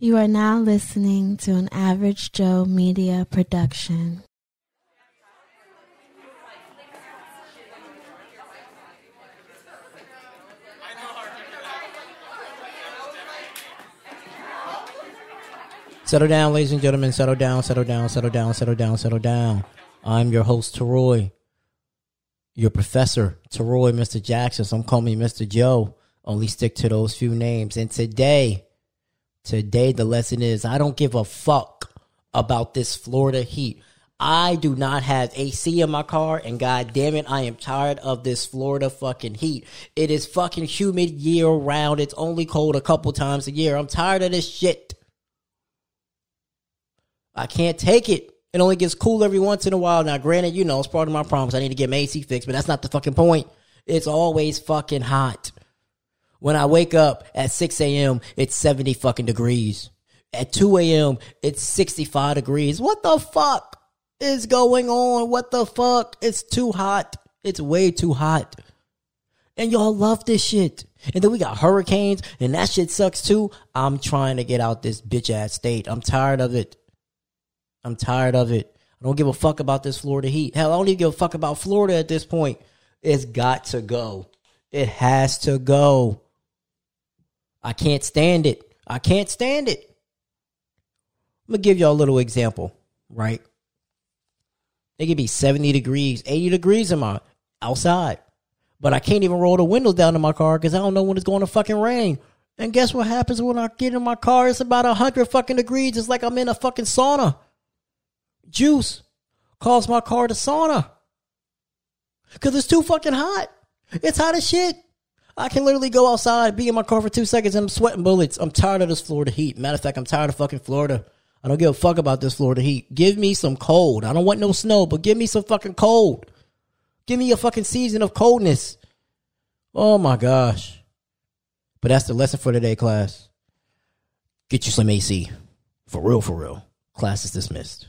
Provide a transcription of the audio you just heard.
You are now listening to an Average Joe Media production. Settle down, ladies and gentlemen. Settle down, settle down, settle down, settle down, settle down. I'm your host, Teroy. Your professor, Teroy, Mr. Jackson. Some call me Mr. Joe. Only stick to those few names. And today, today the lesson is I don't give a fuck about this Florida heat. I do not have AC in my car, and god damn it, I am tired of this Florida fucking heat. It is fucking humid year round. It's only cold a couple times a year. I'm tired of this shit. I can't take it. It only gets cool every once in a while. Now, granted, you know, it's part of my problems. I need to get my AC fixed, but that's not the fucking point. It's always fucking hot. When I wake up at 6 a.m., it's 70 fucking degrees. At 2 a.m., it's 65 degrees. What the fuck is going on? What the fuck? It's too hot. It's way too hot. And y'all love this shit. And then we got hurricanes, and that shit sucks too. I'm trying to get out this bitch ass state. I'm tired of it. I'm tired of it. I don't give a fuck about this Florida heat. Hell, I don't even give a fuck about Florida at this point. It's got to go. It has to go. I can't stand it. I can't stand it. I'm gonna give y'all a little example, right? It could be 70 degrees, 80 degrees in my outside. But I can't even roll the windows down in my car because I don't know when it's going to fucking rain. And guess what happens when I get in my car? It's about 100 fucking degrees. It's like I'm in a fucking sauna. Juice calls my car to sauna. Because it's too fucking hot. It's hot as shit. I can literally go outside, be in my car for two seconds, and I'm sweating bullets. I'm tired of this Florida heat. Matter of fact, I'm tired of fucking Florida. I don't give a fuck about this Florida heat. Give me some cold. I don't want no snow, but give me some fucking cold. Give me a fucking season of coldness. Oh my gosh. But that's the lesson for today, class. Get you some AC. For real, for real. Class is dismissed.